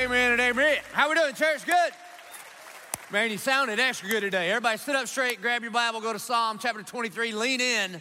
Amen and amen. How we doing, church? Good? Man, you sounded extra good today. Everybody sit up straight, grab your Bible, go to Psalm chapter 23, lean in.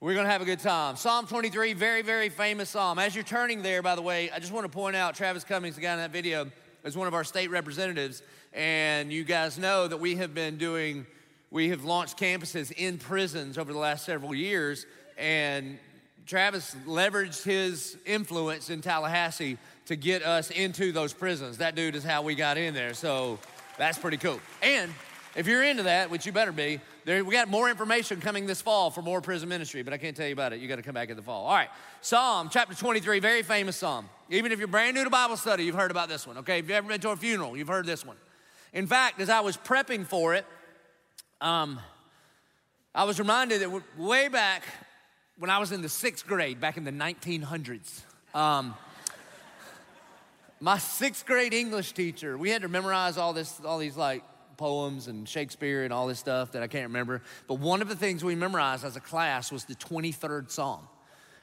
We're going to have a good time. Psalm 23, very, very famous psalm. As you're turning there, by the way, I just want to point out Travis Cummings, the guy in that video, is one of our state representatives. And you guys know that we have been doing, we have launched campuses in prisons over the last several years. And Travis leveraged his influence in Tallahassee to get us into those prisons. That dude is how we got in there. So that's pretty cool. And if you're into that, which you better be, there, we got more information coming this fall for more prison ministry, but I can't tell you about it. You got to come back in the fall. All right, Psalm chapter 23, very famous psalm. Even if you're brand new to Bible study, you've heard about this one. Okay, if you've ever been to a funeral, you've heard this one. In fact, as I was prepping for it, um, I was reminded that way back when I was in the sixth grade, back in the 1900s, um, my sixth grade English teacher, we had to memorize all this, all these like poems and Shakespeare and all this stuff that I can't remember. But one of the things we memorized as a class was the 23rd Psalm.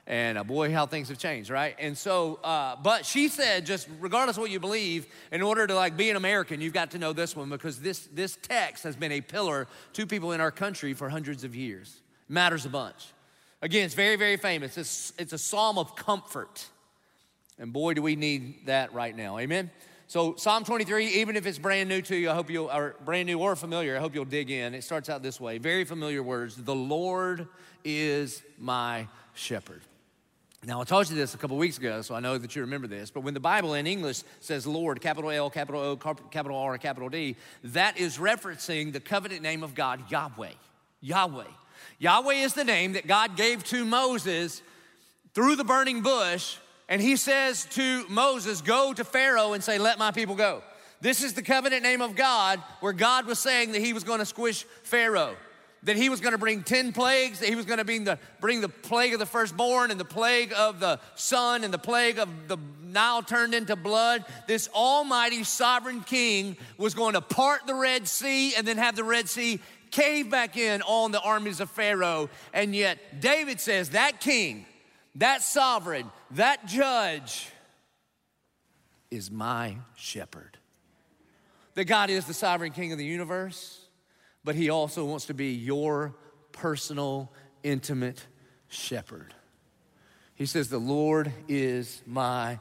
And uh, boy, how things have changed, right? And so, uh, but she said, just regardless of what you believe, in order to like be an American, you've got to know this one because this this text has been a pillar to people in our country for hundreds of years. Matters a bunch. Again, it's very, very famous. It's, it's a psalm of comfort. And boy, do we need that right now. Amen? So, Psalm 23, even if it's brand new to you, I hope you'll, or brand new or familiar, I hope you'll dig in. It starts out this way very familiar words The Lord is my shepherd. Now, I told you this a couple weeks ago, so I know that you remember this, but when the Bible in English says Lord, capital L, capital O, capital R, capital D, that is referencing the covenant name of God, Yahweh. Yahweh. Yahweh is the name that God gave to Moses through the burning bush and he says to Moses, Go to Pharaoh and say, Let my people go. This is the covenant name of God, where God was saying that he was going to squish Pharaoh, that he was going to bring 10 plagues, that he was going to bring the, bring the plague of the firstborn and the plague of the son and the plague of the Nile turned into blood. This almighty sovereign king was going to part the Red Sea and then have the Red Sea cave back in on the armies of Pharaoh. And yet, David says that king, that sovereign, that judge is my shepherd. That God is the sovereign king of the universe, but he also wants to be your personal, intimate shepherd. He says, The Lord is my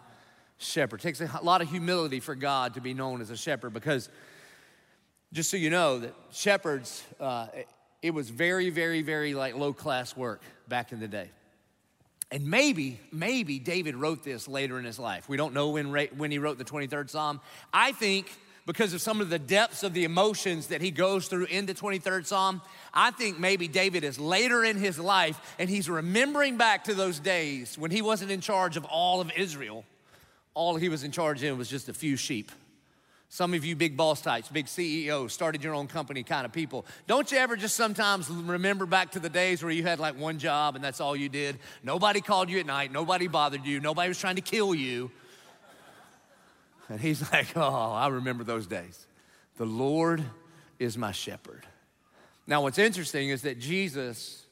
shepherd. It takes a lot of humility for God to be known as a shepherd because, just so you know, that shepherds, uh, it was very, very, very like low class work back in the day. And maybe, maybe David wrote this later in his life. We don't know when, when he wrote the 23rd Psalm. I think because of some of the depths of the emotions that he goes through in the 23rd Psalm, I think maybe David is later in his life and he's remembering back to those days when he wasn't in charge of all of Israel. All he was in charge of was just a few sheep. Some of you big boss types, big CEOs, started your own company kind of people. Don't you ever just sometimes remember back to the days where you had like one job and that's all you did? Nobody called you at night, nobody bothered you, nobody was trying to kill you. And he's like, Oh, I remember those days. The Lord is my shepherd. Now, what's interesting is that Jesus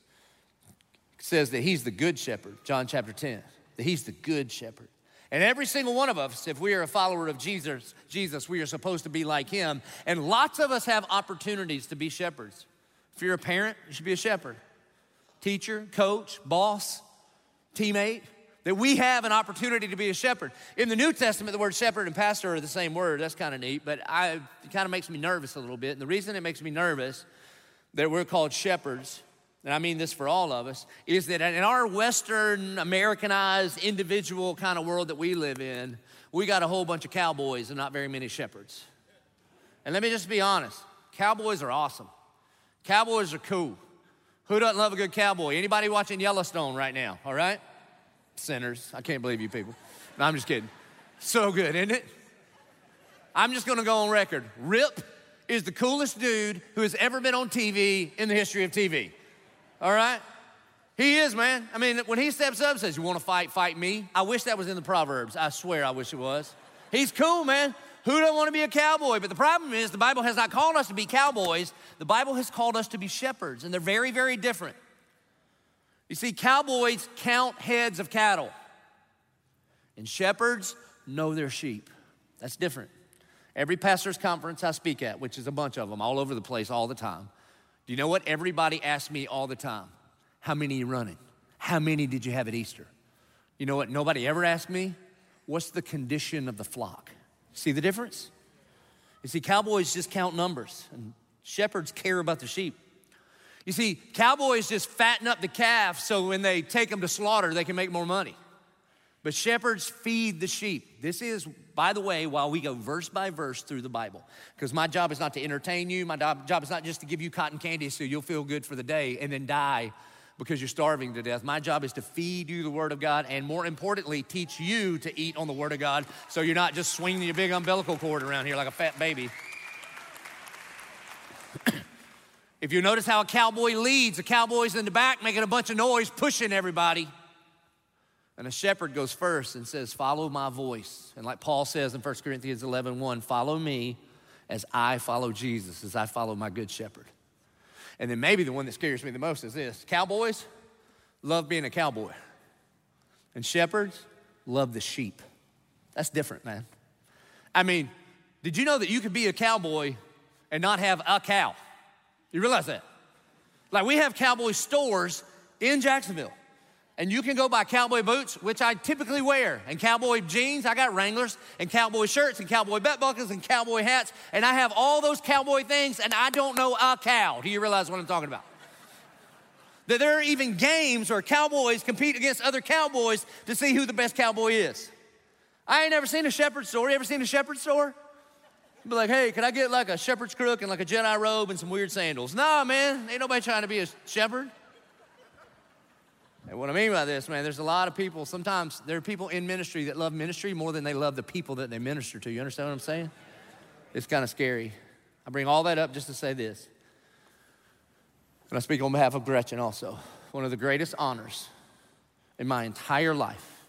says that he's the good shepherd, John chapter 10, that he's the good shepherd. And every single one of us, if we are a follower of Jesus, Jesus, we are supposed to be like him. And lots of us have opportunities to be shepherds. If you're a parent, you should be a shepherd. Teacher, coach, boss, teammate, that we have an opportunity to be a shepherd. In the New Testament, the word shepherd and pastor are the same word. That's kind of neat, but I, it kind of makes me nervous a little bit. And the reason it makes me nervous that we're called shepherds and I mean this for all of us, is that in our Western Americanized individual kind of world that we live in, we got a whole bunch of cowboys and not very many shepherds. And let me just be honest cowboys are awesome, cowboys are cool. Who doesn't love a good cowboy? Anybody watching Yellowstone right now, all right? Sinners. I can't believe you people. No, I'm just kidding. So good, isn't it? I'm just gonna go on record. Rip is the coolest dude who has ever been on TV in the history of TV. All right? He is, man. I mean, when he steps up says, You want to fight, fight me? I wish that was in the Proverbs. I swear I wish it was. He's cool, man. Who don't want to be a cowboy? But the problem is, the Bible has not called us to be cowboys. The Bible has called us to be shepherds, and they're very, very different. You see, cowboys count heads of cattle, and shepherds know their sheep. That's different. Every pastor's conference I speak at, which is a bunch of them all over the place all the time, do you know what everybody asks me all the time? How many are you running? How many did you have at Easter? You know what nobody ever asked me? What's the condition of the flock? See the difference? You see, cowboys just count numbers, and shepherds care about the sheep. You see, cowboys just fatten up the calf so when they take them to slaughter, they can make more money. But shepherds feed the sheep. This is, by the way, while we go verse by verse through the Bible, because my job is not to entertain you. My job is not just to give you cotton candy so you'll feel good for the day and then die because you're starving to death. My job is to feed you the Word of God and, more importantly, teach you to eat on the Word of God so you're not just swinging your big umbilical cord around here like a fat baby. if you notice how a cowboy leads, the cowboy's in the back making a bunch of noise, pushing everybody. And a shepherd goes first and says, Follow my voice. And like Paul says in 1 Corinthians 11 1, follow me as I follow Jesus, as I follow my good shepherd. And then maybe the one that scares me the most is this cowboys love being a cowboy, and shepherds love the sheep. That's different, man. I mean, did you know that you could be a cowboy and not have a cow? You realize that? Like, we have cowboy stores in Jacksonville and you can go buy cowboy boots, which I typically wear, and cowboy jeans. I got Wranglers, and cowboy shirts, and cowboy belt buckles, and cowboy hats, and I have all those cowboy things, and I don't know a cow. Do you realize what I'm talking about? That there are even games where cowboys compete against other cowboys to see who the best cowboy is. I ain't never seen a shepherd store. You ever seen a shepherd store? Be like, hey, can I get like a shepherd's crook and like a Jedi robe and some weird sandals? Nah, man, ain't nobody trying to be a shepherd. And what I mean by this, man, there's a lot of people, sometimes there are people in ministry that love ministry more than they love the people that they minister to. You understand what I'm saying? It's kind of scary. I bring all that up just to say this. And I speak on behalf of Gretchen also. One of the greatest honors in my entire life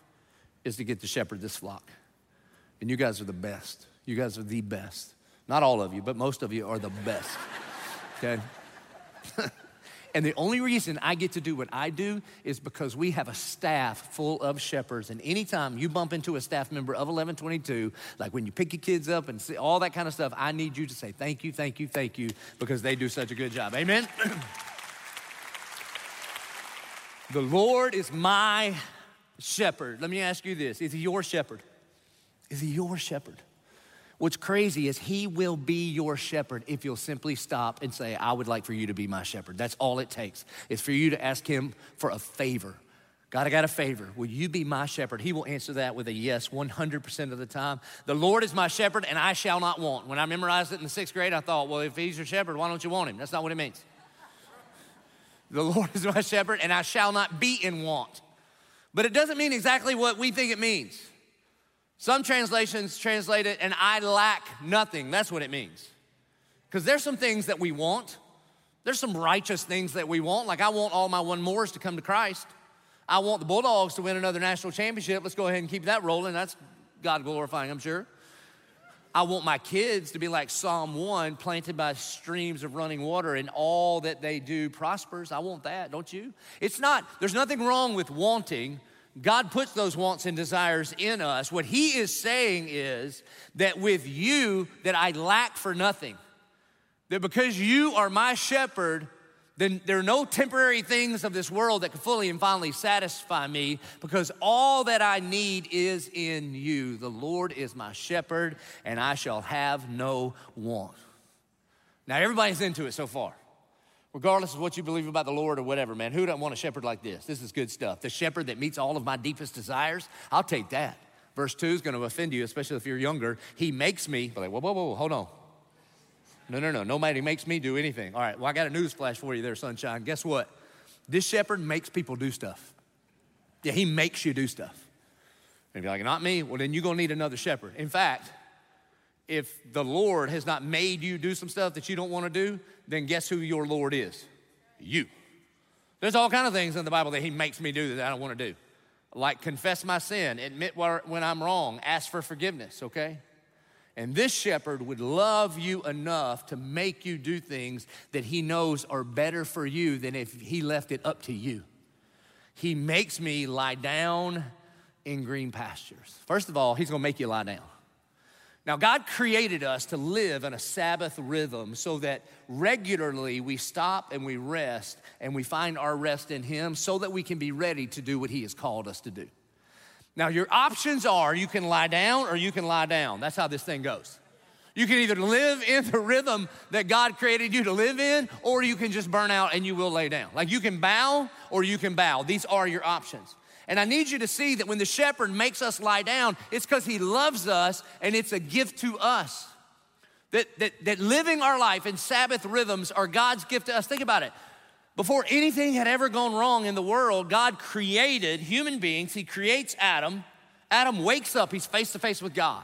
is to get to shepherd this flock. And you guys are the best. You guys are the best. Not all of you, but most of you are the best. Okay? And the only reason I get to do what I do is because we have a staff full of shepherds. And anytime you bump into a staff member of Eleven22, like when you pick your kids up and see all that kind of stuff, I need you to say thank you, thank you, thank you, because they do such a good job. Amen? the Lord is my shepherd. Let me ask you this Is he your shepherd? Is he your shepherd? What's crazy is he will be your shepherd if you'll simply stop and say, I would like for you to be my shepherd. That's all it takes. It's for you to ask him for a favor. God, I got a favor. Will you be my shepherd? He will answer that with a yes 100% of the time. The Lord is my shepherd and I shall not want. When I memorized it in the sixth grade, I thought, well, if he's your shepherd, why don't you want him? That's not what it means. The Lord is my shepherd and I shall not be in want. But it doesn't mean exactly what we think it means. Some translations translate it, and I lack nothing. That's what it means. Because there's some things that we want. There's some righteous things that we want. Like I want all my one mores to come to Christ. I want the Bulldogs to win another national championship. Let's go ahead and keep that rolling. That's God glorifying, I'm sure. I want my kids to be like Psalm 1, planted by streams of running water, and all that they do prospers. I want that, don't you? It's not, there's nothing wrong with wanting, God puts those wants and desires in us. What he is saying is that with you that I lack for nothing. That because you are my shepherd, then there are no temporary things of this world that can fully and finally satisfy me because all that I need is in you. The Lord is my shepherd, and I shall have no want. Now, everybody's into it so far regardless of what you believe about the Lord or whatever, man, who doesn't want a shepherd like this? This is good stuff. The shepherd that meets all of my deepest desires, I'll take that. Verse 2 is going to offend you, especially if you're younger. He makes me, like, whoa, whoa, whoa, hold on. No, no, no, nobody makes me do anything. All right, well, I got a news flash for you there, sunshine. Guess what? This shepherd makes people do stuff. Yeah, he makes you do stuff. And you're like, not me. Well, then you're going to need another shepherd. In fact, if the Lord has not made you do some stuff that you don't want to do, then guess who your Lord is? You. There's all kind of things in the Bible that He makes me do that I don't want to do. Like confess my sin, admit when I'm wrong, ask for forgiveness, okay? And this shepherd would love you enough to make you do things that he knows are better for you than if he left it up to you. He makes me lie down in green pastures. First of all, he's gonna make you lie down. Now, God created us to live in a Sabbath rhythm so that regularly we stop and we rest and we find our rest in Him so that we can be ready to do what He has called us to do. Now, your options are you can lie down or you can lie down. That's how this thing goes. You can either live in the rhythm that God created you to live in, or you can just burn out and you will lay down. Like you can bow or you can bow. These are your options. And I need you to see that when the shepherd makes us lie down, it's because he loves us and it's a gift to us. That, that, that living our life in Sabbath rhythms are God's gift to us. Think about it. Before anything had ever gone wrong in the world, God created human beings. He creates Adam. Adam wakes up, he's face to face with God.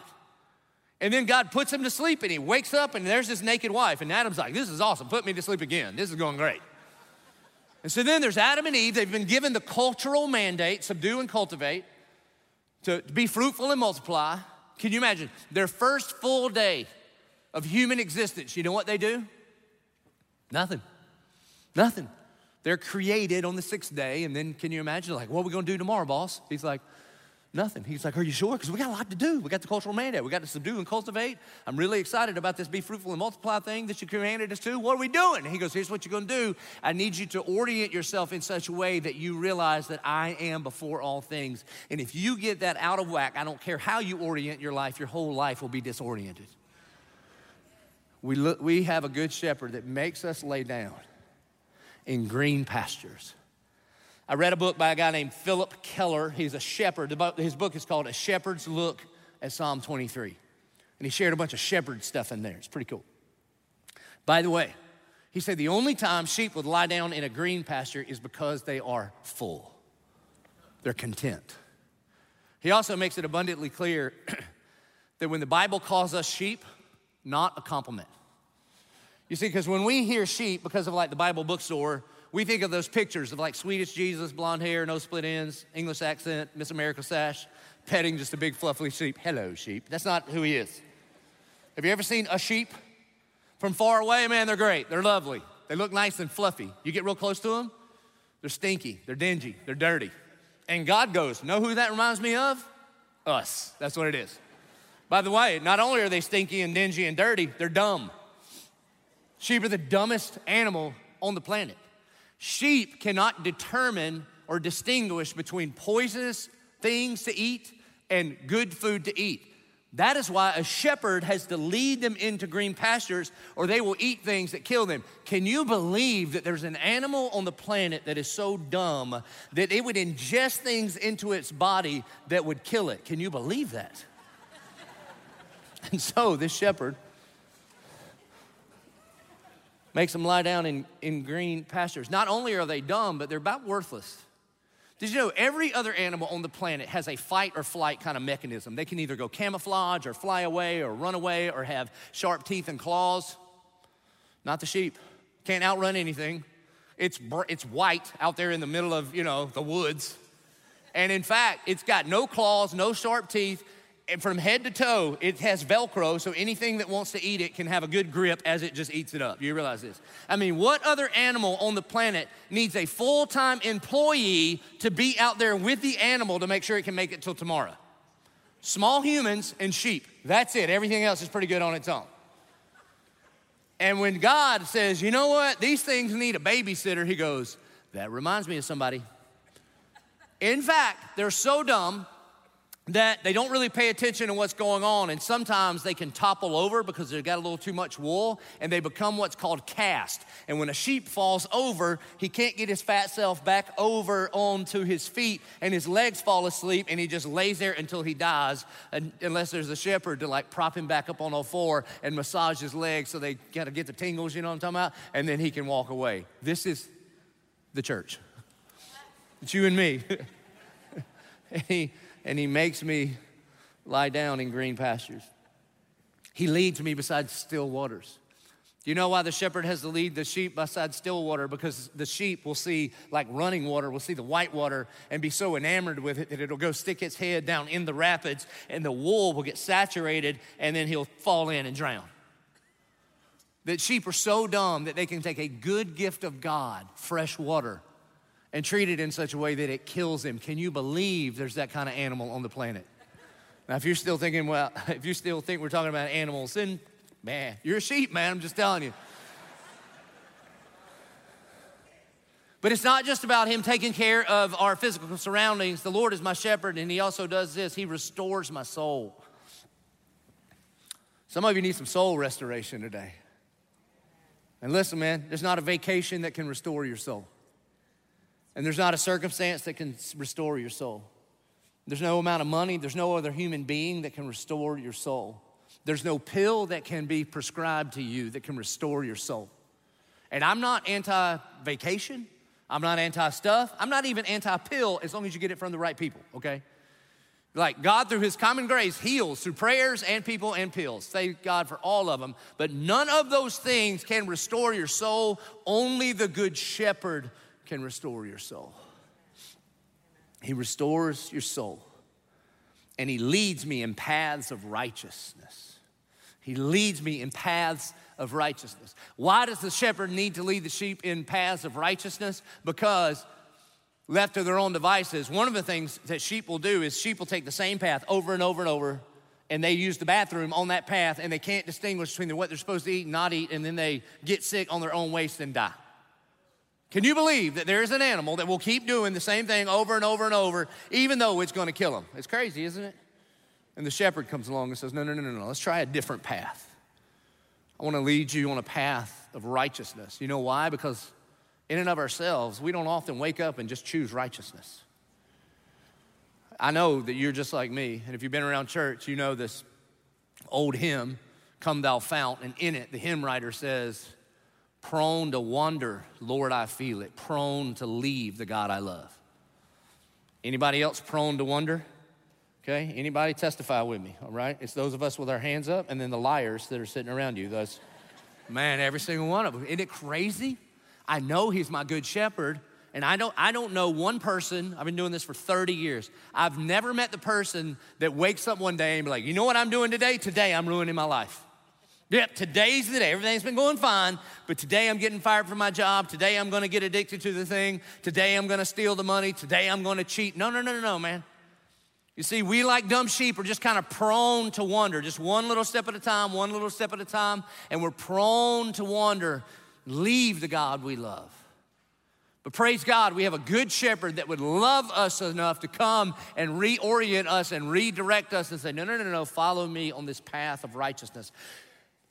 And then God puts him to sleep and he wakes up and there's his naked wife. And Adam's like, This is awesome. Put me to sleep again. This is going great. And so then there's Adam and Eve. They've been given the cultural mandate subdue and cultivate, to, be fruitful and multiply. Can you imagine? Their first full day of human existence, you know what they do? Nothing. Nothing. They're created on the sixth day, and then can you imagine, like, what are we gonna do tomorrow, boss? He's like, Nothing. He's like, Are you sure? Because we got a lot to do. We got the cultural mandate. We got to subdue and cultivate. I'm really excited about this be fruitful and multiply thing that you commanded us to. What are we doing? He goes, Here's what you're going to do. I need you to orient yourself in such a way that you realize that I am before all things. And if you get that out of whack, I don't care how you orient your life, your whole life will be disoriented. We, look, we have a good shepherd that makes us lay down in green pastures I read a book by a guy named Phillip Keller. He's a shepherd. His book is called A Shepherd's Look at Psalm 23. And he shared a bunch of shepherd stuff in there. It's pretty cool. By the way, he said the only time sheep would lie down in a green pasture is because they are full, they're content. He also makes it abundantly clear that when the Bible calls us sheep, not a compliment. You see, because when we hear sheep, because of like the Bible bookstore, we think of those pictures of like Swedish Jesus, blonde hair, no split ends, English accent, Miss America sash, petting just a big fluffy sheep. Hello, sheep. That's not who he is. Have you ever seen a sheep from far away? Man, they're great. They're lovely. They look nice and fluffy. You get real close to them, they're stinky, they're dingy, they're dirty. And God goes, Know who that reminds me of? Us. That's what it is. By the way, not only are they stinky and dingy and dirty, they're dumb. Sheep are the dumbest animal on the planet. Sheep cannot determine or distinguish between poisonous things to eat and good food to eat. That is why a shepherd has to lead them into green pastures or they will eat things that kill them. Can you believe that there's an animal on the planet that is so dumb that it would ingest things into its body that would kill it? Can you believe that? and so this shepherd makes them lie down in, in green pastures. Not only are they dumb, but they're about worthless. Did you know every other animal on the planet has a fight or flight kind of mechanism? They can either go camouflage or fly away or run away or have sharp teeth and claws. Not the sheep. Can't outrun anything. It's, it's white out there in the middle of, you know, the woods. And in fact, it's got no claws, no sharp teeth, from head to toe, it has Velcro, so anything that wants to eat it can have a good grip as it just eats it up. You realize this? I mean, what other animal on the planet needs a full time employee to be out there with the animal to make sure it can make it till tomorrow? Small humans and sheep. That's it. Everything else is pretty good on its own. And when God says, you know what, these things need a babysitter, he goes, that reminds me of somebody. In fact, they're so dumb that they don't really pay attention to what's going on, and sometimes they can topple over because they've got a little too much wool, and they become what's called cast. And when a sheep falls over, he can't get his fat self back over onto his feet, and his legs fall asleep, and he just lays there until he dies, unless there's a shepherd to like prop him back up on all four and massage his legs so they gotta get the tingles, you know what I'm talking about? And then he can walk away. This is the church. It's you and me. and he, and he makes me lie down in green pastures. He leads me beside still waters. Do you know why the shepherd has to lead the sheep beside still water? Because the sheep will see, like running water, will see the white water and be so enamored with it that it'll go stick its head down in the rapids and the wool will get saturated and then he'll fall in and drown. That sheep are so dumb that they can take a good gift of God, fresh water, and treat it in such a way that it kills them. Can you believe there's that kind of animal on the planet? Now, if you're still thinking, well, if you still think we're talking about animals, then man, you're a sheep, man. I'm just telling you. But it's not just about Him taking care of our physical surroundings. The Lord is my shepherd, and He also does this He restores my soul. Some of you need some soul restoration today. And listen, man, there's not a vacation that can restore your soul. And there's not a circumstance that can restore your soul. There's no amount of money, there's no other human being that can restore your soul. There's no pill that can be prescribed to you that can restore your soul. And I'm not anti vacation, I'm not anti stuff. I'm not even anti pill as long as you get it from the right people, okay? Like God, through His common grace, heals through prayers and people and pills. Thank God for all of them. But none of those things can restore your soul. Only the Good Shepherd can restore your soul. He restores your soul. And He leads me in paths of righteousness. He leads me in paths of righteousness. Why does the shepherd need to lead the sheep in paths of righteousness? Because left to their own devices, one of the things that sheep will do is sheep will take the same path over and over and over, and they use the bathroom on that path, and they can't distinguish between what they're supposed to eat and not eat, and then they get sick on their own waste and die. Can you believe that there is an animal that will keep doing the same thing over and over and over, even though it's going to kill them? It's crazy, isn't it? And the shepherd comes along and says, No, no, no, no, no, let's try a different path. I want to lead you on a path of righteousness. You know why? Because in and of ourselves, we don't often wake up and just choose righteousness. I know that you're just like me, and if you've been around church, you know this old hymn, Come Thou Fount, and in it, the hymn writer says, Prone to wander, Lord, I feel it, prone to leave the God I love. Anybody else prone to wonder? Okay, anybody testify with me, all right? It's those of us with our hands up and then the liars that are sitting around you. Those, man, every single one of them. Isn't it crazy? I know he's my good shepherd, and I don't, I don't know one person, I've been doing this for 30 years. I've never met the person that wakes up one day and be like, you know what I'm doing today? Today I'm ruining my life. Yep, today's the day. Everything's been going fine, but today I'm getting fired from my job. Today I'm gonna get addicted to the thing. Today I'm gonna steal the money. Today I'm gonna cheat. No, no, no, no, no, man. You see, we like dumb sheep are just kind of prone to wander, just one little step at a time, one little step at a time, and we're prone to wander, leave the God we love. But praise God, we have a good shepherd that would love us enough to come and reorient us and redirect us and say, No, no, no, no, follow me on this path of righteousness.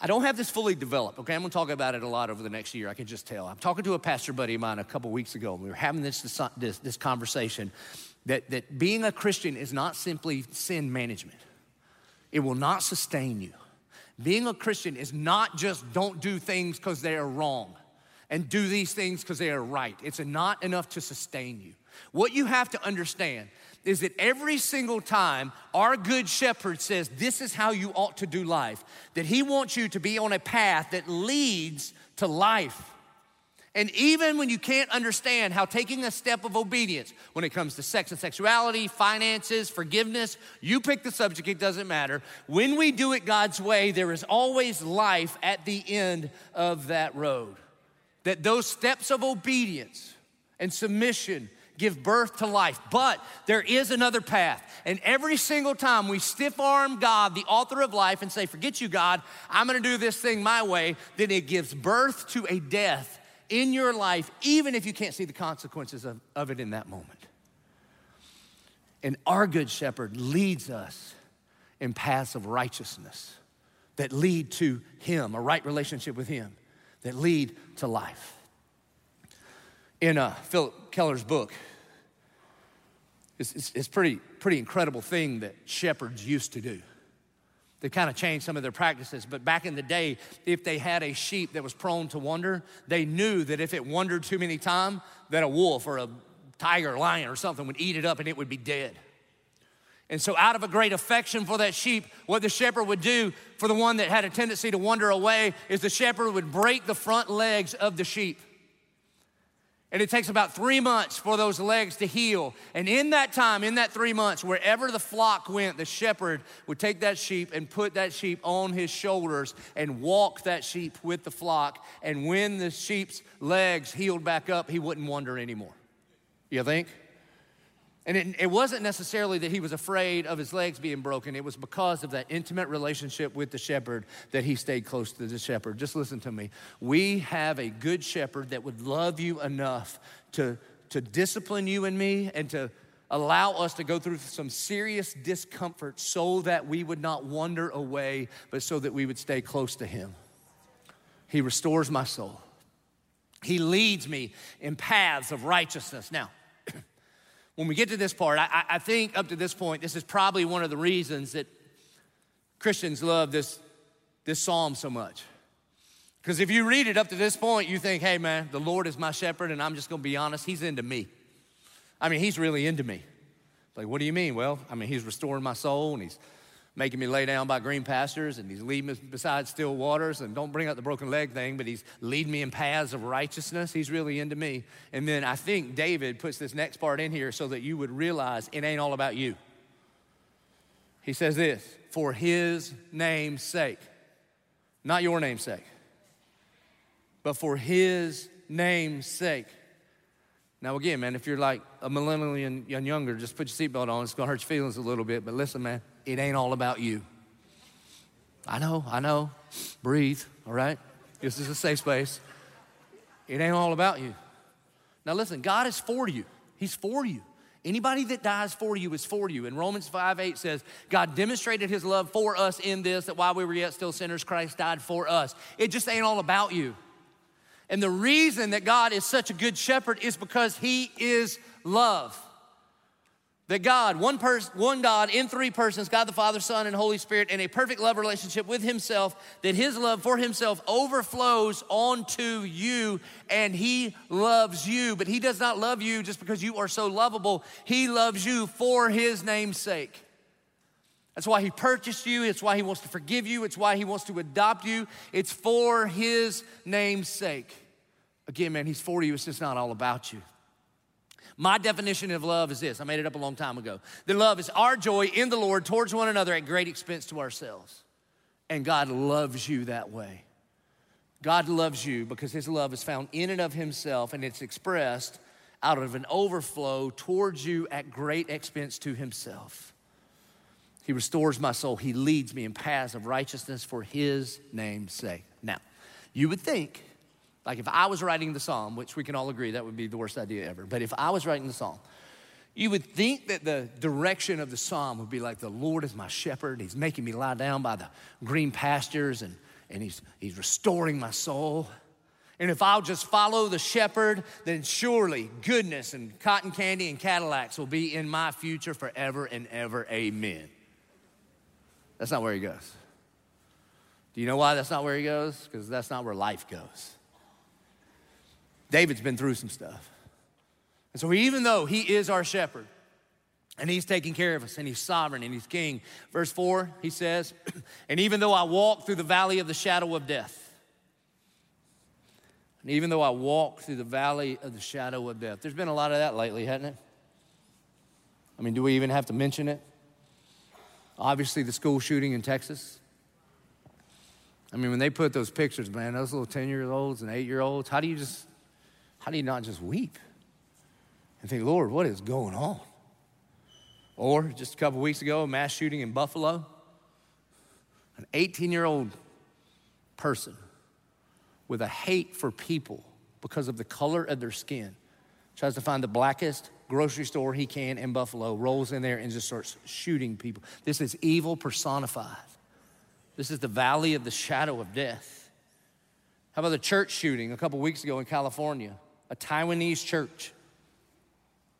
I don't have this fully developed, okay? I'm gonna talk about it a lot over the next year, I can just tell. I'm talking to a pastor buddy of mine a couple weeks ago, and we were having this, this, this conversation that, that being a Christian is not simply sin management, it will not sustain you. Being a Christian is not just don't do things because they are wrong and do these things because they are right. It's not enough to sustain you. What you have to understand is that every single time our good shepherd says, This is how you ought to do life, that he wants you to be on a path that leads to life. And even when you can't understand how taking a step of obedience when it comes to sex and sexuality, finances, forgiveness, you pick the subject, it doesn't matter. When we do it God's way, there is always life at the end of that road. That those steps of obedience and submission give birth to life. But there is another path. And every single time we stiff arm God, the author of life, and say, Forget you, God, I'm gonna do this thing my way, then it gives birth to a death in your life, even if you can't see the consequences of, of it in that moment. And our good shepherd leads us in paths of righteousness that lead to him, a right relationship with him, that lead to life. In uh, Phillip Keller's book, it's, it's, it's pretty, pretty incredible thing that shepherds used to do. They kind of changed some of their practices. But back in the day, if they had a sheep that was prone to wander, they knew that if it wandered too many times, that a wolf or a tiger, lion, or something would eat it up and it would be dead. And so, out of a great affection for that sheep, what the shepherd would do for the one that had a tendency to wander away is the shepherd would break the front legs of the sheep. And it takes about three months for those legs to heal. And in that time, in that three months, wherever the flock went, the shepherd would take that sheep and put that sheep on his shoulders and walk that sheep with the flock. And when the sheep's legs healed back up, he wouldn't wander anymore. You think? And it, it, wasn't necessarily that he was afraid of his legs being broken. It was because of that intimate relationship with the shepherd that he stayed close to the shepherd. Just listen to me. We have a good shepherd that would love you enough to, to discipline you and me and to allow us to go through some serious discomfort so that we would not wander away, but so that we would stay close to him. He restores my soul. He leads me in paths of righteousness. Now, when we get to this part, I, I, think up to this point, this is probably one of the reasons that Christians love this, this psalm so much. Because if you read it up to this point, you think, hey man, the Lord is my shepherd, and I'm just gonna be honest, he's into me. I mean, he's really into me. Like, what do you mean? Well, I mean, he's restoring my soul and he's making me lay down by green pastures and he's leading me beside still waters. And don't bring up the broken leg thing but he's leading me in paths of righteousness. He's really into me. And then i think david puts this next part in here so that you would realize it ain't all about you. He says this for his name's sake not your name's sake but for his name's sake. Now, again, man, if you're like a millennial and younger, just put your seatbelt on. It's gonna hurt your feelings a little bit, but listen, man, it ain't all about you. I know, I know. Breathe, all right? This is a safe space. It ain't all about you. Now, listen, God is for you, He's for you. Anybody that dies for you is for you. And Romans 5 8 says, God demonstrated his love for us in this, that while we were yet still sinners, Christ died for us. It just ain't all about you. And the reason that God is such a good shepherd is because he is love. That God, one person, one God in three persons, God the Father, Son, and Holy Spirit, in a perfect love relationship with Himself, that His love for Himself overflows onto you, and He loves you. But He does not love you just because you are so lovable. He loves you for His name's sake. That's why He purchased you. It's why He wants to forgive you. It's why He wants to adopt you. It's for His name's sake. Again, man, He's for you. It's just not all about you. My definition of love is this I made it up a long time ago. That love is our joy in the Lord towards one another at great expense to ourselves. And God loves you that way. God loves you because His love is found in and of Himself and it's expressed out of an overflow towards you at great expense to Himself. He restores my soul. He leads me in paths of righteousness for his name's sake. Now, you would think, like if I was writing the psalm, which we can all agree that would be the worst idea ever, but if I was writing the psalm, you would think that the direction of the psalm would be like, The Lord is my shepherd. He's making me lie down by the green pastures and, and he's, he's restoring my soul. And if I'll just follow the shepherd, then surely goodness and cotton candy and Cadillacs will be in my future forever and ever. Amen. That's not where he goes. Do you know why that's not where he goes? Because that's not where life goes. David's been through some stuff. And so, even though he is our shepherd and he's taking care of us and he's sovereign and he's king, verse 4, he says, And even though I walk through the valley of the shadow of death, and even though I walk through the valley of the shadow of death, there's been a lot of that lately, hasn't it? I mean, do we even have to mention it? Obviously, the school shooting in Texas. I mean, when they put those pictures, man, those little 10 year olds and 8 year olds, how do you just, how do you not just weep and think, Lord, what is going on? Or just a couple weeks ago, a mass shooting in Buffalo. An 18 year old person with a hate for people because of the color of their skin tries to find the blackest grocery store he can in Buffalo, rolls in there and just starts shooting people. This is evil personified. This is the valley of the shadow of death. How about the church shooting a couple weeks ago in California? A Taiwanese church.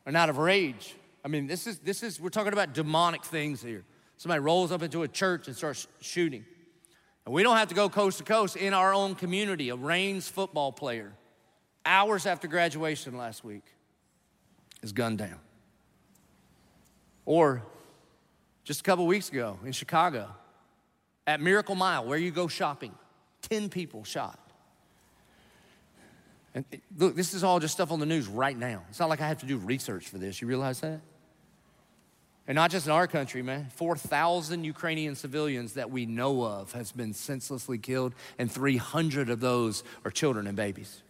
And out of rage. I mean, this is this is we're talking about demonic things here. Somebody rolls up into a church and starts shooting. And we don't have to go coast to coast in our own community. A Raines football player, hours after graduation last week, is gunned down. Or just a couple weeks ago in Chicago, at Miracle Mile, where you go shopping, 10 people shot. And look, this is all just stuff on the news right now. It's not like I have to do research for this. You realize that? And not just in our country, man. 4,000 Ukrainian civilians that we know of has been senselessly killed, and 300 of those are children and babies.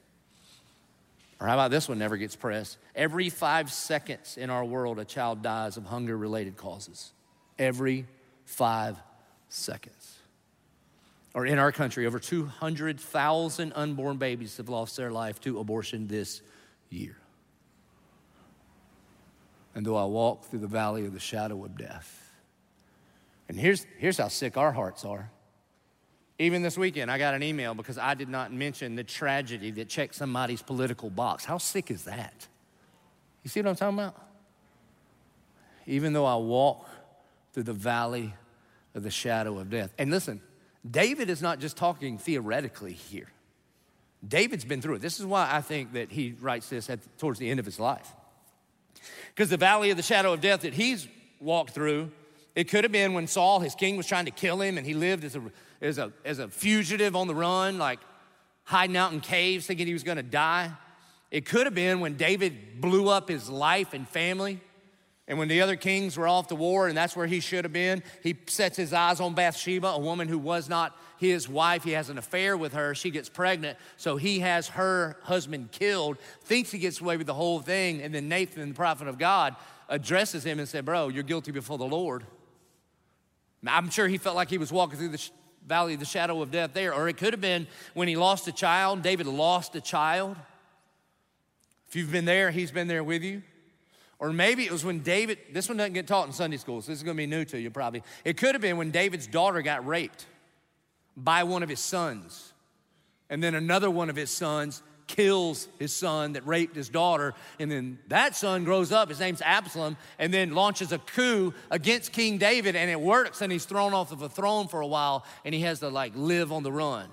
Or how about this one never gets pressed? Every five seconds in our world, a child dies of hunger related causes. Every five seconds. Or in our country, over 200,000 unborn babies have lost their life to abortion this year. And though I walk through the valley of the shadow of death, and here's, here's how sick our hearts are. Even this weekend, I got an email because I did not mention the tragedy that checked somebody's political box. How sick is that? You see what I'm talking about? Even though I walk through the valley of the shadow of death. And listen, David is not just talking theoretically here. David's been through it. This is why I think that he writes this at, towards the end of his life. Because the valley of the shadow of death that he's walked through, it could have been when Saul, his king, was trying to kill him and he lived as a, as a, as a fugitive on the run, like hiding out in caves thinking he was gonna die. It could have been when David blew up his life and family. And when the other kings were off to war, and that's where he should have been, he sets his eyes on Bathsheba, a woman who was not his wife. He has an affair with her. She gets pregnant, so he has her husband killed, thinks he gets away with the whole thing. And then Nathan, the prophet of God, addresses him and said, Bro, you're guilty before the Lord. I'm sure he felt like he was walking through the valley of the shadow of death there. Or it could have been when he lost a child. David lost a child. If you've been there, he's been there with you. Or maybe it was when David, this one doesn't get taught in Sunday school, so this is gonna be new to you probably. It could have been when David's daughter got raped by one of his sons. And then another one of his sons kills his son that raped his daughter. And then that son grows up, his name's Absalom, and then launches a coup against King David, and it works, and he's thrown off of a throne for a while, and he has to like live on the run.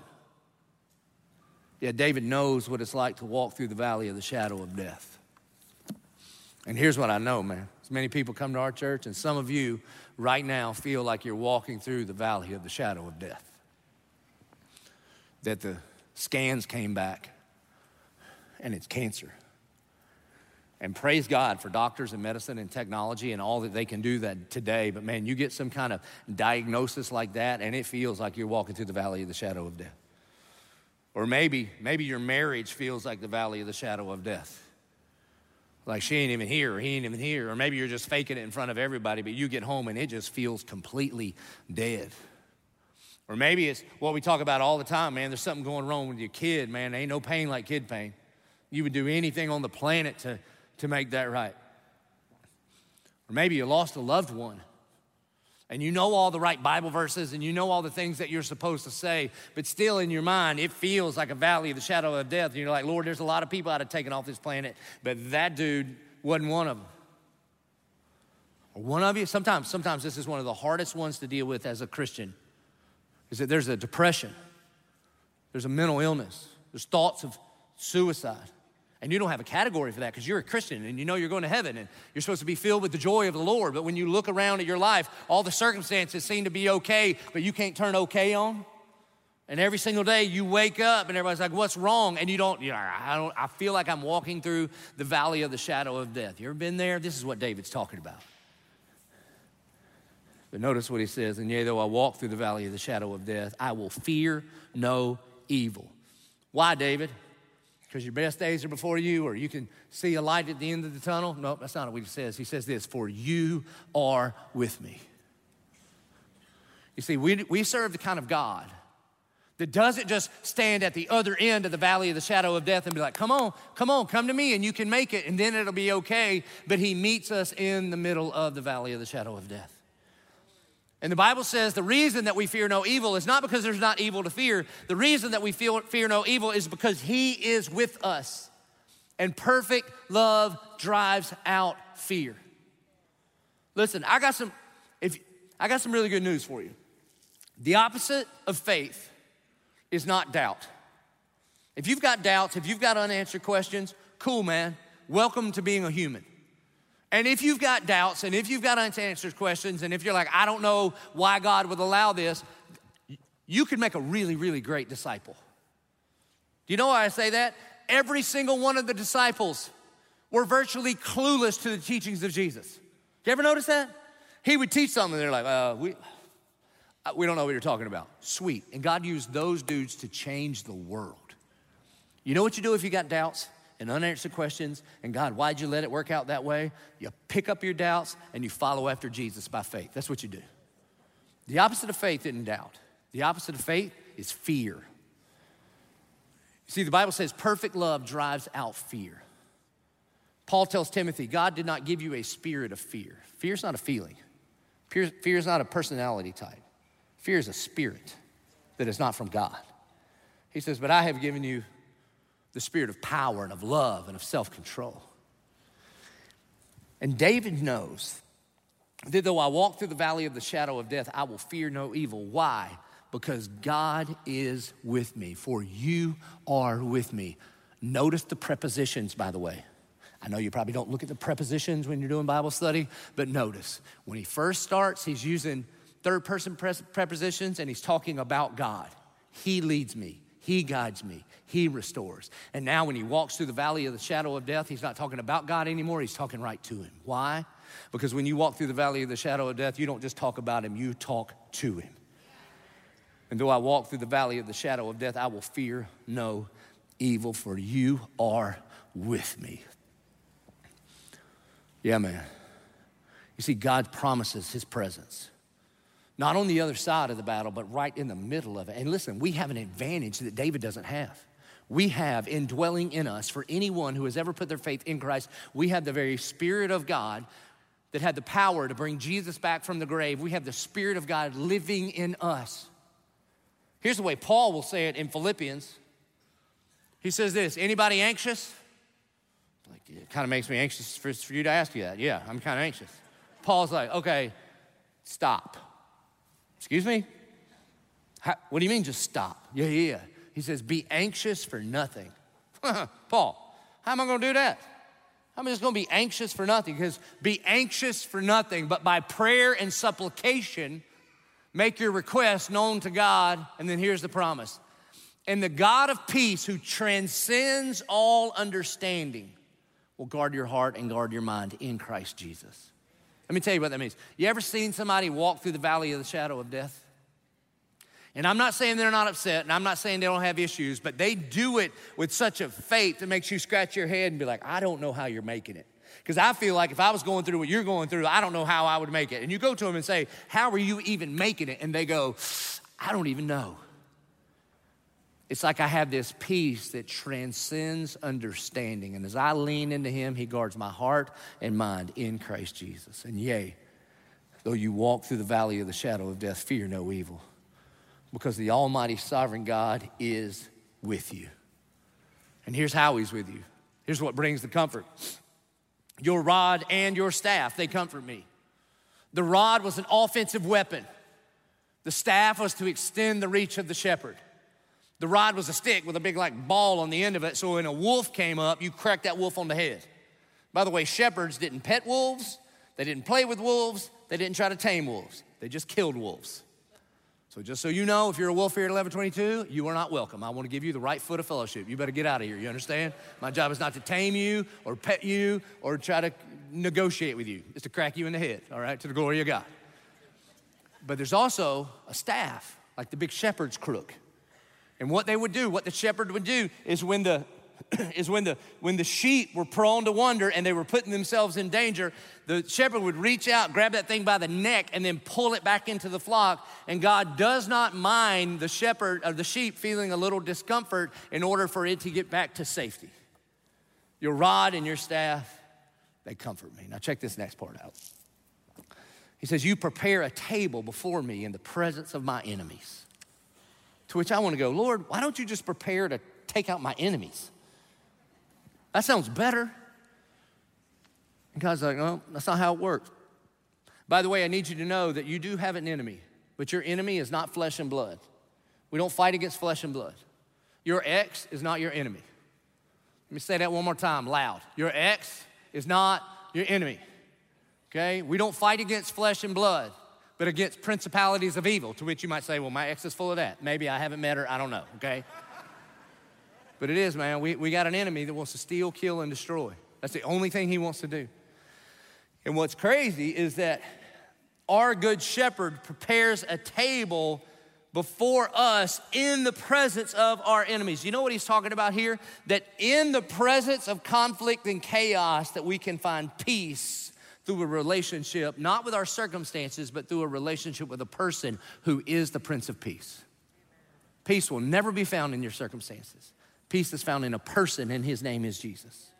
Yeah, David knows what it's like to walk through the valley of the shadow of death. And here's what I know, man. As many people come to our church, and some of you right now feel like you're walking through the valley of the shadow of death. That the scans came back and it's cancer. And praise God for doctors and medicine and technology and all that they can do that today. But man, you get some kind of diagnosis like that, and it feels like you're walking through the valley of the shadow of death. Or maybe, maybe your marriage feels like the valley of the shadow of death. Like she ain't even here, or he ain't even here. Or maybe you're just faking it in front of everybody, but you get home and it just feels completely dead. Or maybe it's what we talk about all the time, man. There's something going wrong with your kid, man. There ain't no pain like kid pain. You would do anything on the planet to, to make that right. Or maybe you lost a loved one and you know all the right Bible verses and you know all the things that you're supposed to say, but still in your mind, it feels like a valley of the shadow of death. And you're like, Lord, there's a lot of people I'd have taken off this planet, but that dude wasn't one of them. Or one of you, sometimes, sometimes this is one of the hardest ones to deal with as a Christian, is that there's a depression, there's a mental illness, there's thoughts of suicide. And you don't have a category for that because you're a Christian and you know you're going to heaven and you're supposed to be filled with the joy of the Lord. But when you look around at your life, all the circumstances seem to be okay, but you can't turn okay on. And every single day you wake up and everybody's like, what's wrong? And you don't, you know, I don't, I feel like I'm walking through the valley of the shadow of death. You ever been there? This is what David's talking about. But notice what he says, and yea, though I walk through the valley of the shadow of death, I will fear no evil. Why, David? Because your best days are before you, or you can see a light at the end of the tunnel. No, that's not what he says. He says this For you are with me. You see, we, we serve the kind of God that doesn't just stand at the other end of the valley of the shadow of death and be like, come on, come on, come to me and you can make it and then it'll be okay. But he meets us in the middle of the valley of the shadow of death. And the Bible says the reason that we fear no evil is not because there's not evil to fear. The reason that we feel, fear no evil is because He is with us. And perfect love drives out fear. Listen, I got some, if, I got some really good news for you. The opposite of faith is not doubt. If you've got doubts, if you've got unanswered questions, cool, man. Welcome to being a human. And if you've got doubts and if you've got unanswered questions and if you're like, I don't know why God would allow this, you could make a really, really great disciple. Do you know why I say that? Every single one of the disciples were virtually clueless to the teachings of Jesus. You ever notice that? He would teach something and they're like, uh, we, uh, we don't know what you're talking about. Sweet. And God used those dudes to change the world. You know what you do if you got doubts? And unanswered questions, and God, why'd you let it work out that way? You pick up your doubts and you follow after Jesus by faith. That's what you do. The opposite of faith isn't doubt, the opposite of faith is fear. You See, the Bible says perfect love drives out fear. Paul tells Timothy, God did not give you a spirit of fear. Fear is not a feeling, fear, fear is not a personality type. Fear is a spirit that is not from God. He says, But I have given you the spirit of power and of love and of self control. And David knows that though I walk through the valley of the shadow of death, I will fear no evil. Why? Because God is with me, for you are with me. Notice the prepositions, by the way. I know you probably don't look at the prepositions when you're doing Bible study, but notice when he first starts, he's using third person prepositions and he's talking about God. He leads me, He guides me, He restores. And now, when he walks through the valley of the shadow of death, he's not talking about God anymore, he's talking right to Him. Why? Because when you walk through the valley of the shadow of death, you don't just talk about Him, you talk to Him. And though I walk through the valley of the shadow of death, I will fear no evil, for you are with me. Yeah, man. You see, God promises His presence not on the other side of the battle, but right in the middle of it. And listen, we have an advantage that David doesn't have. We have indwelling in us, for anyone who has ever put their faith in Christ, we have the very Spirit of God that had the power to bring Jesus back from the grave. We have the Spirit of God living in us. Here's the way Paul will say it in Philippians. He says this anybody anxious? Like, it kind of makes me anxious for, for you to ask you that. Yeah, I'm kind of anxious. Paul's like, okay, stop. Excuse me? How, what do you mean just stop? Yeah, yeah. He says, be anxious for nothing. Paul, how am I gonna do that? I'm just gonna be anxious for nothing because be anxious for nothing, but by prayer and supplication, make your request known to God. And then here's the promise. And the God of peace who transcends all understanding will guard your heart and guard your mind in Christ Jesus. Let me tell you what that means. You ever seen somebody walk through the valley of the shadow of death? And I'm not saying they're not upset, and I'm not saying they don't have issues, but they do it with such a faith that makes you scratch your head and be like, I don't know how you're making it. Because I feel like if I was going through what you're going through, I don't know how I would make it. And you go to them and say, How are you even making it? And they go, I don't even know. It's like I have this peace that transcends understanding. And as I lean into Him, He guards my heart and mind in Christ Jesus. And yea, though you walk through the valley of the shadow of death, fear no evil, because the Almighty Sovereign God is with you. And here's how He's with you. Here's what brings the comfort your rod and your staff, they comfort me. The rod was an offensive weapon, the staff was to extend the reach of the shepherd. The rod was a stick with a big like ball on the end of it. So when a wolf came up, you cracked that wolf on the head. By the way, shepherds didn't pet wolves, they didn't play with wolves, they didn't try to tame wolves. They just killed wolves. So just so you know, if you're a wolf here at Eleven22, you are not welcome. I want to give you the right foot of fellowship. You better get out of here. You understand? My job is not to tame you or pet you or try to negotiate with you. It's to crack you in the head, all right, to the glory of God. But there's also a staff, like the big shepherd's crook. And what they would do, what the shepherd would do, is when the is when the when the sheep were prone to wander and they were putting themselves in danger, the shepherd would reach out, grab that thing by the neck, and then pull it back into the flock. And God does not mind the shepherd of the sheep feeling a little discomfort in order for it to get back to safety. Your rod and your staff, they comfort me. Now check this next part out. He says, You prepare a table before me in the presence of my enemies. To which I want to go, Lord, why don't you just prepare to take out my enemies? That sounds better. And God's like, no, that's not how it works. By the way, I need you to know that you do have an enemy, but your enemy is not flesh and blood. We don't fight against flesh and blood. Your ex is not your enemy. Let me say that one more time loud. Your ex is not your enemy. Okay? We don't fight against flesh and blood but against principalities of evil, to which you might say, well, my ex is full of that. Maybe I haven't met her, I don't know, okay? but it is, man. We, we got an enemy that wants to steal, kill, and destroy. That's the only thing he wants to do. And what's crazy is that our good shepherd prepares a table before us in the presence of our enemies. You know what he's talking about here? That in the presence of conflict and chaos that we can find peace through a relationship, not with our circumstances, but through a relationship with a person who is the Prince of Peace. Peace will never be found in your circumstances. Peace is found in a person, and his name is Jesus.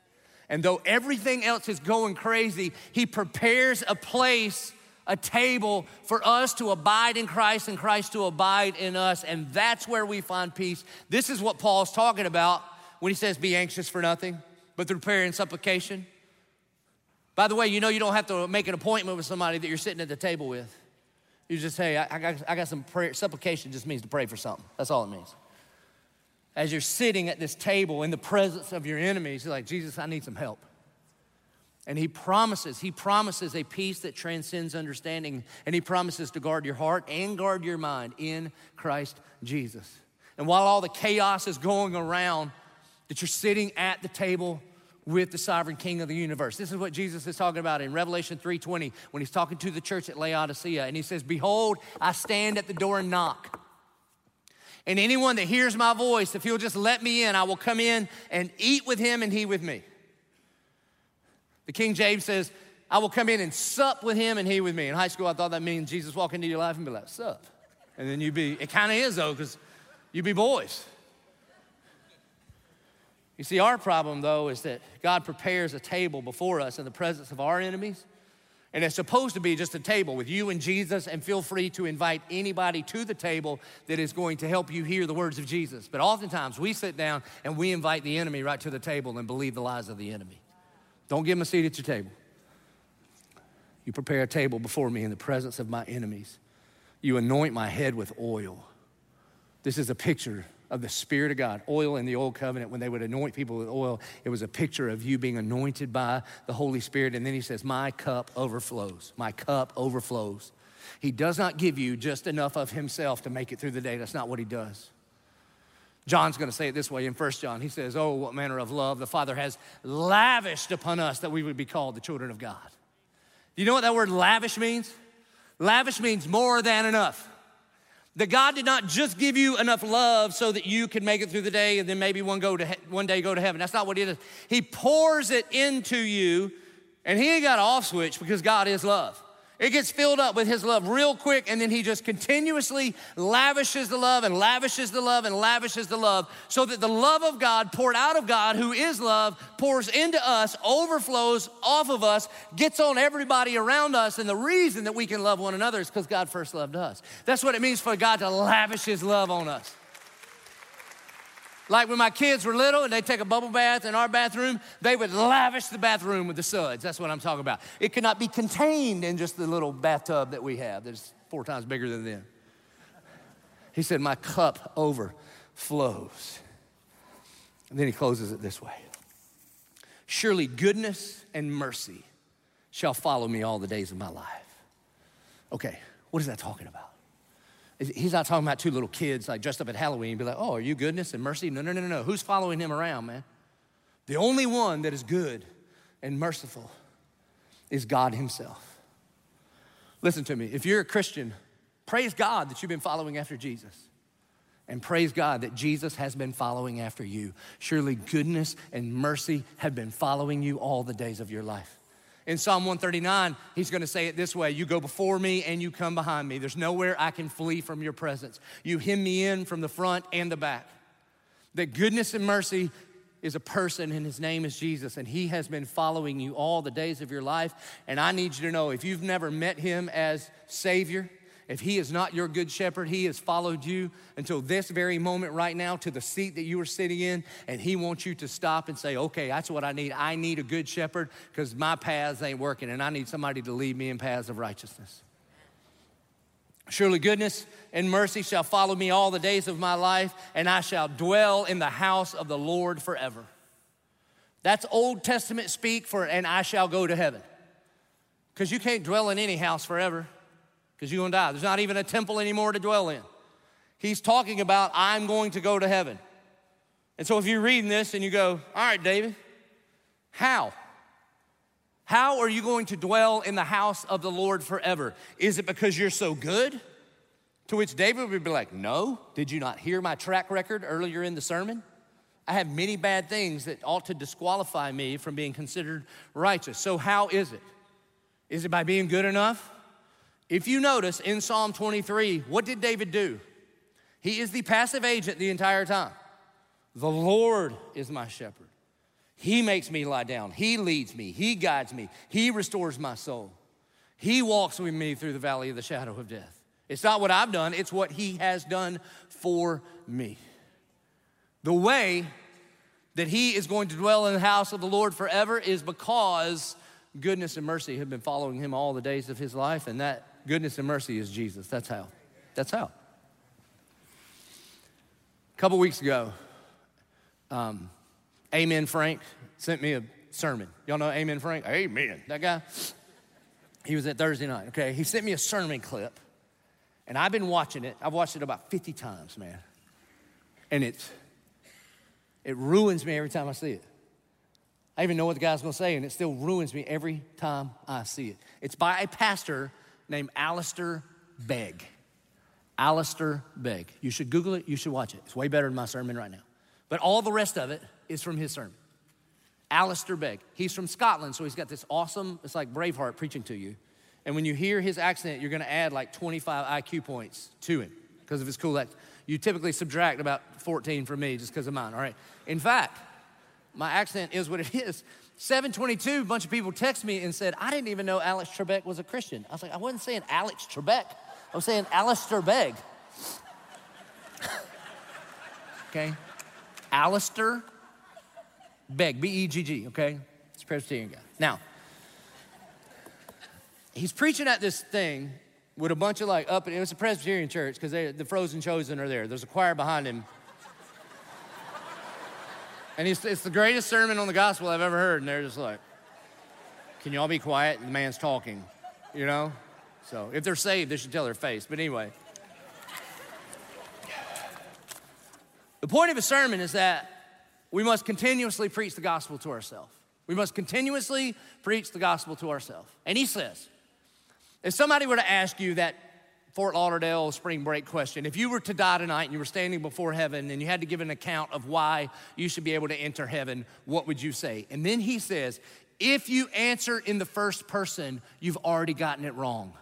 And though everything else is going crazy, he prepares a place a table for us to abide in Christ and Christ to abide in us. And that's where we find peace. This is what Paul's talking about when he says, Be anxious for nothing, but through prayer and supplication. By the way, you know you don't have to make an appointment with somebody that you're sitting at the table with. You just say, I, I, got, I got some prayer. Supplication just means to pray for something. That's all it means. As you're sitting at this table in the presence of your enemies, you're like, Jesus, I need some help. And he promises, he promises a peace that transcends understanding. And he promises to guard your heart and guard your mind in Christ Jesus. And while all the chaos is going around, that you're sitting at the table with the sovereign king of the universe. This is what Jesus is talking about in Revelation 3:20 when he's talking to the church at Laodicea and he says, "Behold, I stand at the door and knock. And anyone that hears my voice, if he'll just let me in, I will come in and eat with him and he with me." The King James says, I will come in and sup with him and he with me. In high school, I thought that means Jesus walk into your life and be like, sup. And then you'd be, it kind of is though, because you'd be boys. You see, our problem though is that God prepares a table before us in the presence of our enemies. And it's supposed to be just a table with you and Jesus, and feel free to invite anybody to the table that is going to help you hear the words of Jesus. But oftentimes we sit down and we invite the enemy right to the table and believe the lies of the enemy. Don't give him a seat at your table. You prepare a table before me in the presence of my enemies. You anoint my head with oil. This is a picture of the Spirit of God. Oil in the Old Covenant, when they would anoint people with oil, it was a picture of you being anointed by the Holy Spirit. And then he says, My cup overflows. My cup overflows. He does not give you just enough of himself to make it through the day. That's not what he does. John's going to say it this way in 1 John. He says, Oh, what manner of love the Father has lavished upon us that we would be called the children of God. Do you know what that word lavish means? Lavish means more than enough. That God did not just give you enough love so that you can make it through the day and then maybe one, go to he- one day go to heaven. That's not what He does. He pours it into you, and He ain't got an off switch because God is love. It gets filled up with his love real quick, and then he just continuously lavishes the love and lavishes the love and lavishes the love so that the love of God poured out of God, who is love, pours into us, overflows off of us, gets on everybody around us. And the reason that we can love one another is because God first loved us. That's what it means for God to lavish his love on us. Like when my kids were little and they take a bubble bath in our bathroom, they would lavish the bathroom with the suds. That's what I'm talking about. It could not be contained in just the little bathtub that we have that's four times bigger than them. He said, My cup overflows. And then he closes it this way Surely goodness and mercy shall follow me all the days of my life. Okay, what is that talking about? He's not talking about two little kids like dressed up at Halloween, be like, oh, are you goodness and mercy? No, no, no, no, no. Who's following him around, man? The only one that is good and merciful is God Himself. Listen to me. If you're a Christian, praise God that you've been following after Jesus. And praise God that Jesus has been following after you. Surely goodness and mercy have been following you all the days of your life. In Psalm 139, he's gonna say it this way You go before me and you come behind me. There's nowhere I can flee from your presence. You hem me in from the front and the back. That goodness and mercy is a person and his name is Jesus, and he has been following you all the days of your life. And I need you to know if you've never met him as Savior, if he is not your good shepherd, he has followed you until this very moment right now to the seat that you are sitting in, and he wants you to stop and say, Okay, that's what I need. I need a good shepherd because my paths ain't working, and I need somebody to lead me in paths of righteousness. Surely goodness and mercy shall follow me all the days of my life, and I shall dwell in the house of the Lord forever. That's Old Testament speak for, and I shall go to heaven. Because you can't dwell in any house forever because you're going to die. There's not even a temple anymore to dwell in. He's talking about, I'm going to go to heaven. And so if you're reading this and you go, All right, David, how? How are you going to dwell in the house of the Lord forever? Is it because you're so good? To which David would be like, No, did you not hear my track record earlier in the sermon? I have many bad things that ought to disqualify me from being considered righteous. So, how is it? Is it by being good enough? If you notice in Psalm 23, what did David do? He is the passive agent the entire time. The Lord is my shepherd. He makes me lie down. He leads me. He guides me. He restores my soul. He walks with me through the valley of the shadow of death. It's not what I've done, it's what He has done for me. The way that He is going to dwell in the house of the Lord forever is because goodness and mercy have been following Him all the days of His life, and that goodness and mercy is Jesus. That's how. That's how. A couple weeks ago, um, Amen Frank sent me a sermon. Y'all know Amen Frank? Amen. That guy? He was at Thursday night, okay? He sent me a sermon clip, and I've been watching it. I've watched it about 50 times, man. And it's, it ruins me every time I see it. I even know what the guy's gonna say, and it still ruins me every time I see it. It's by a pastor named Alistair Begg. Alistair Begg. You should Google it, you should watch it. It's way better than my sermon right now. But all the rest of it is from his sermon. Alistair Begg. He's from Scotland, so he's got this awesome, it's like Braveheart preaching to you. And when you hear his accent, you're gonna add like 25 IQ points to him because of his cool accent. You typically subtract about 14 from me just because of mine, all right? In fact, my accent is what it is. 722, a bunch of people text me and said, I didn't even know Alex Trebek was a Christian. I was like, I wasn't saying Alex Trebek, I was saying Alistair Begg. okay? Alistair Begg, B E G G, okay? It's a Presbyterian guy. Now, he's preaching at this thing with a bunch of like up, and it was a Presbyterian church because the Frozen Chosen are there. There's a choir behind him. And it's, it's the greatest sermon on the gospel I've ever heard. And they're just like, can you all be quiet? The man's talking, you know? So if they're saved, they should tell their face. But anyway, the point of a sermon is that we must continuously preach the gospel to ourselves. We must continuously preach the gospel to ourselves. And he says, if somebody were to ask you that Fort Lauderdale spring break question, if you were to die tonight and you were standing before heaven and you had to give an account of why you should be able to enter heaven, what would you say? And then he says, if you answer in the first person, you've already gotten it wrong.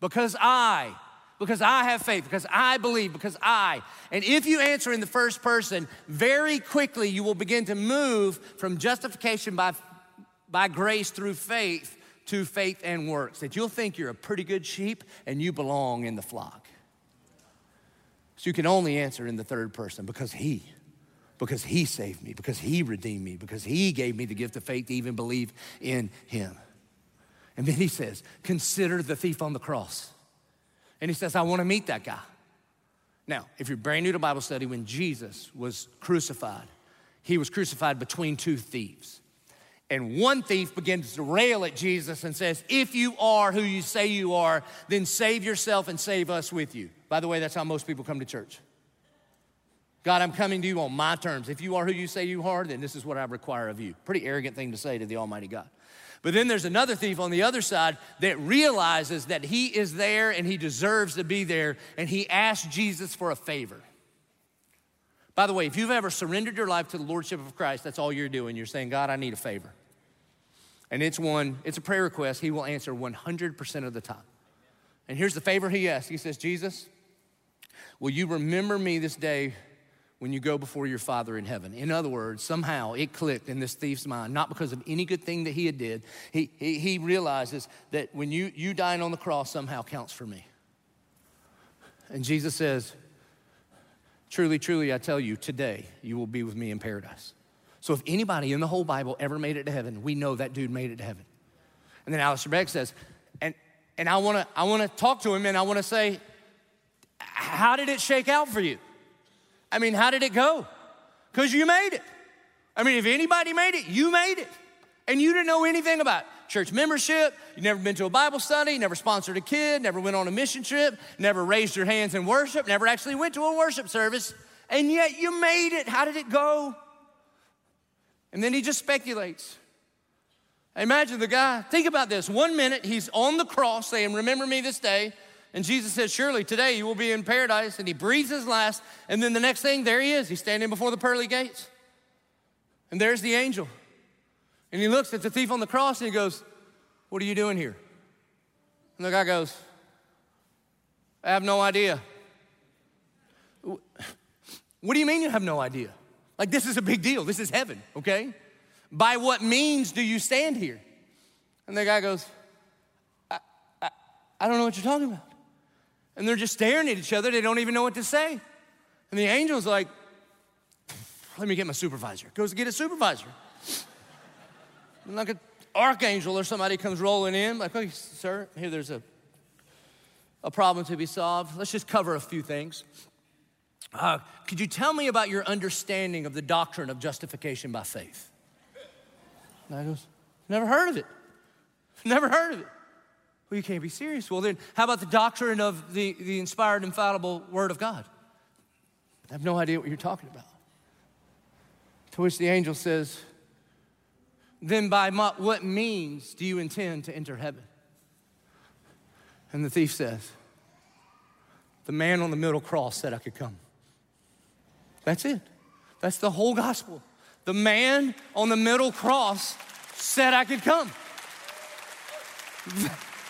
Because I, because I have faith, because I believe, because I. And if you answer in the first person, very quickly you will begin to move from justification by, by grace through faith to faith and works. That you'll think you're a pretty good sheep and you belong in the flock. So you can only answer in the third person because He, because He saved me, because He redeemed me, because He gave me the gift of faith to even believe in Him. And then He says, Consider the thief on the cross. And he says, I want to meet that guy. Now, if you're brand new to Bible study, when Jesus was crucified, he was crucified between two thieves. And one thief begins to rail at Jesus and says, If you are who you say you are, then save yourself and save us with you. By the way, that's how most people come to church. God, I'm coming to you on my terms. If you are who you say you are, then this is what I require of you. Pretty arrogant thing to say to the Almighty God. But then there's another thief on the other side that realizes that he is there and he deserves to be there, and he asks Jesus for a favor. By the way, if you've ever surrendered your life to the Lordship of Christ, that's all you're doing. You're saying, God, I need a favor. And it's one, it's a prayer request he will answer 100% of the time. And here's the favor he asks He says, Jesus, will you remember me this day when you go before your Father in heaven. In other words, somehow it clicked in this thief's mind, not because of any good thing that he had did. He, he, he realizes that when you, you dying on the cross somehow counts for me. And Jesus says, Truly, truly, I tell you, today you will be with me in paradise. So if anybody in the whole Bible ever made it to heaven, we know that dude made it to heaven. And then Alistair Begg says, and, and I wanna, I wanna talk to him and I wanna say, how did it shake out for you? I mean, how did it go? Because you made it. I mean, if anybody made it, you made it. And you didn't know anything about church membership, you never been to a Bible study, never sponsored a kid, never went on a mission trip, never raised your hands in worship, never actually went to a worship service, and yet you made it. How did it go? And then he just speculates. Imagine the guy, think about this. One minute he's on the cross saying, Remember me this day. And Jesus says, Surely today you will be in paradise. And he breathes his last. And then the next thing, there he is. He's standing before the pearly gates. And there's the angel. And he looks at the thief on the cross and he goes, What are you doing here? And the guy goes, I have no idea. What do you mean you have no idea? Like, this is a big deal. This is heaven, okay? By what means do you stand here? And the guy goes, I, I, I don't know what you're talking about. And they're just staring at each other. They don't even know what to say. And the angel's like, let me get my supervisor. Goes to get a supervisor. And like an archangel or somebody comes rolling in, like, okay, sir, here there's a, a problem to be solved. Let's just cover a few things. Uh, could you tell me about your understanding of the doctrine of justification by faith? And I goes, never heard of it. Never heard of it. Well, you can't be serious. Well, then, how about the doctrine of the, the inspired, infallible Word of God? I have no idea what you're talking about. To which the angel says, Then by what means do you intend to enter heaven? And the thief says, The man on the middle cross said I could come. That's it. That's the whole gospel. The man on the middle cross said I could come.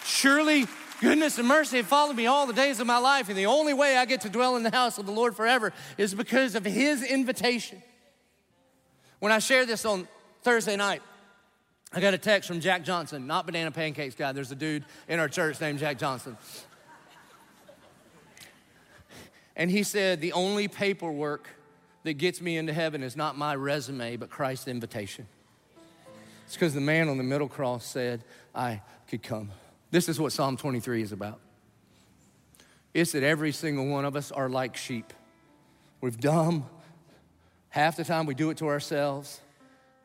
Surely goodness and mercy have followed me all the days of my life, and the only way I get to dwell in the house of the Lord forever is because of his invitation. When I shared this on Thursday night, I got a text from Jack Johnson, not Banana Pancakes guy. There's a dude in our church named Jack Johnson. And he said, The only paperwork that gets me into heaven is not my resume, but Christ's invitation. It's because the man on the middle cross said, I could come. This is what Psalm 23 is about. It's that every single one of us are like sheep. We've dumb. Half the time we do it to ourselves.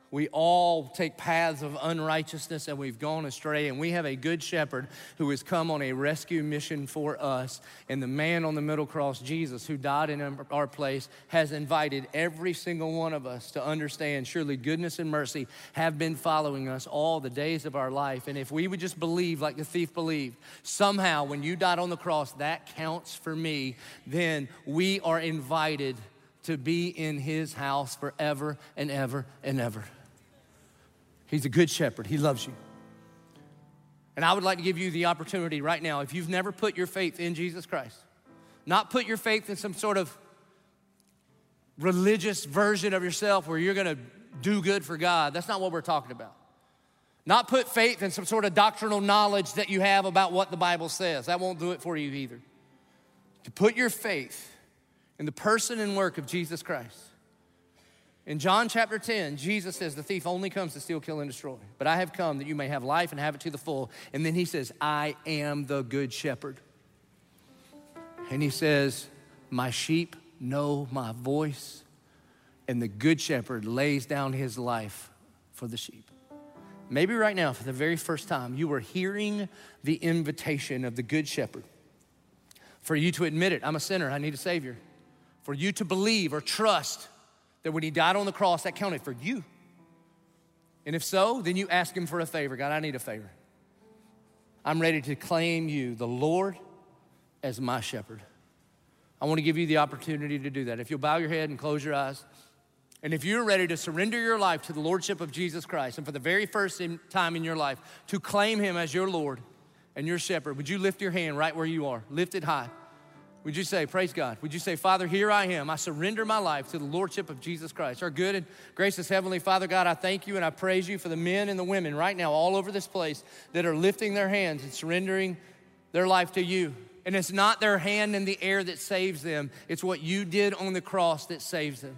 We all take paths of unrighteousness and we've gone astray. And we have a good shepherd who has come on a rescue mission for us. And the man on the middle cross, Jesus, who died in our place, has invited every single one of us to understand surely goodness and mercy have been following us all the days of our life. And if we would just believe like the thief believed, somehow when you died on the cross, that counts for me, then we are invited to be in his house forever and ever and ever. He's a good shepherd, He loves you. And I would like to give you the opportunity right now, if you've never put your faith in Jesus Christ, not put your faith in some sort of religious version of yourself where you're gonna do good for God. That's not what we're talking about. Not put faith in some sort of doctrinal knowledge that you have about what the Bible says. That won't do it for you either. To put your faith in the person and work of Jesus Christ. In John chapter 10, Jesus says, The thief only comes to steal, kill, and destroy. But I have come that you may have life and have it to the full. And then he says, I am the good shepherd. And he says, My sheep know my voice, and the good shepherd lays down his life for the sheep. Maybe right now, for the very first time, you are hearing the invitation of the good shepherd. For you to admit it, I'm a sinner, I need a savior. For you to believe or trust that when he died on the cross, that counted for you. And if so, then you ask him for a favor. God, I need a favor. I'm ready to claim you, the Lord, as my shepherd. I want to give you the opportunity to do that. If you'll bow your head and close your eyes, and if you're ready to surrender your life to the Lordship of Jesus Christ, and for the very first time in your life, to claim Him as your Lord and your shepherd, would you lift your hand right where you are? Lift it high. Would you say, Praise God? Would you say, Father, here I am. I surrender my life to the Lordship of Jesus Christ. Our good and gracious Heavenly Father, God, I thank you and I praise you for the men and the women right now, all over this place, that are lifting their hands and surrendering their life to you. And it's not their hand in the air that saves them, it's what you did on the cross that saves them.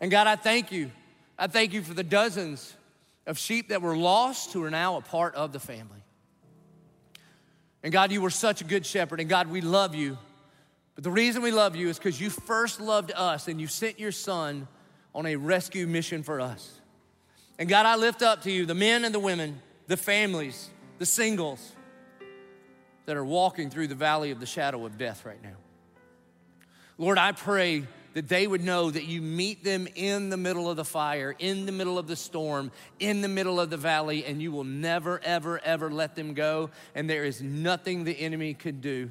And God, I thank you. I thank you for the dozens of sheep that were lost who are now a part of the family. And God, you were such a good shepherd. And God, we love you. But the reason we love you is because you first loved us and you sent your son on a rescue mission for us. And God, I lift up to you the men and the women, the families, the singles that are walking through the valley of the shadow of death right now. Lord, I pray that they would know that you meet them in the middle of the fire, in the middle of the storm, in the middle of the valley, and you will never, ever, ever let them go. And there is nothing the enemy could do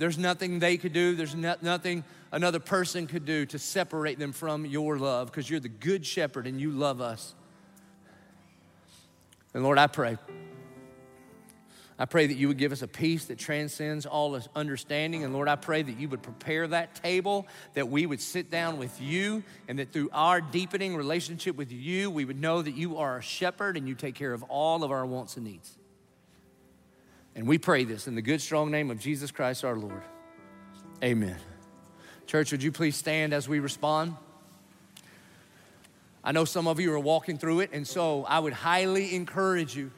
There's nothing they could do, there's no, nothing another person could do to separate them from your love because you're the good shepherd and you love us. And Lord, I pray. I pray that you would give us a peace that transcends all understanding. And Lord, I pray that you would prepare that table, that we would sit down with you, and that through our deepening relationship with you, we would know that you are a shepherd and you take care of all of our wants and needs. And we pray this in the good, strong name of Jesus Christ our Lord. Amen. Church, would you please stand as we respond? I know some of you are walking through it, and so I would highly encourage you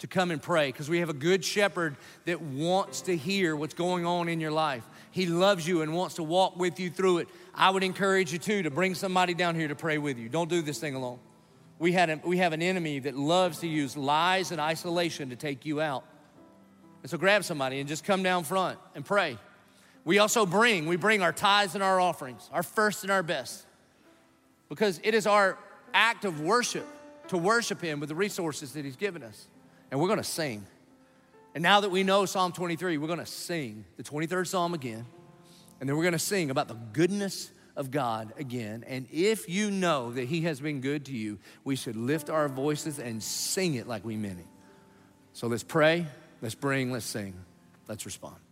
to come and pray because we have a good shepherd that wants to hear what's going on in your life. He loves you and wants to walk with you through it. I would encourage you too to bring somebody down here to pray with you. Don't do this thing alone. We, had a, we have an enemy that loves to use lies and isolation to take you out. And so grab somebody and just come down front and pray. We also bring, we bring our tithes and our offerings, our first and our best. Because it is our act of worship to worship Him with the resources that He's given us. And we're gonna sing. And now that we know Psalm 23, we're gonna sing the 23rd Psalm again. And then we're gonna sing about the goodness of God again. And if you know that He has been good to you, we should lift our voices and sing it like we meant it. So let's pray, let's bring, let's sing, let's respond.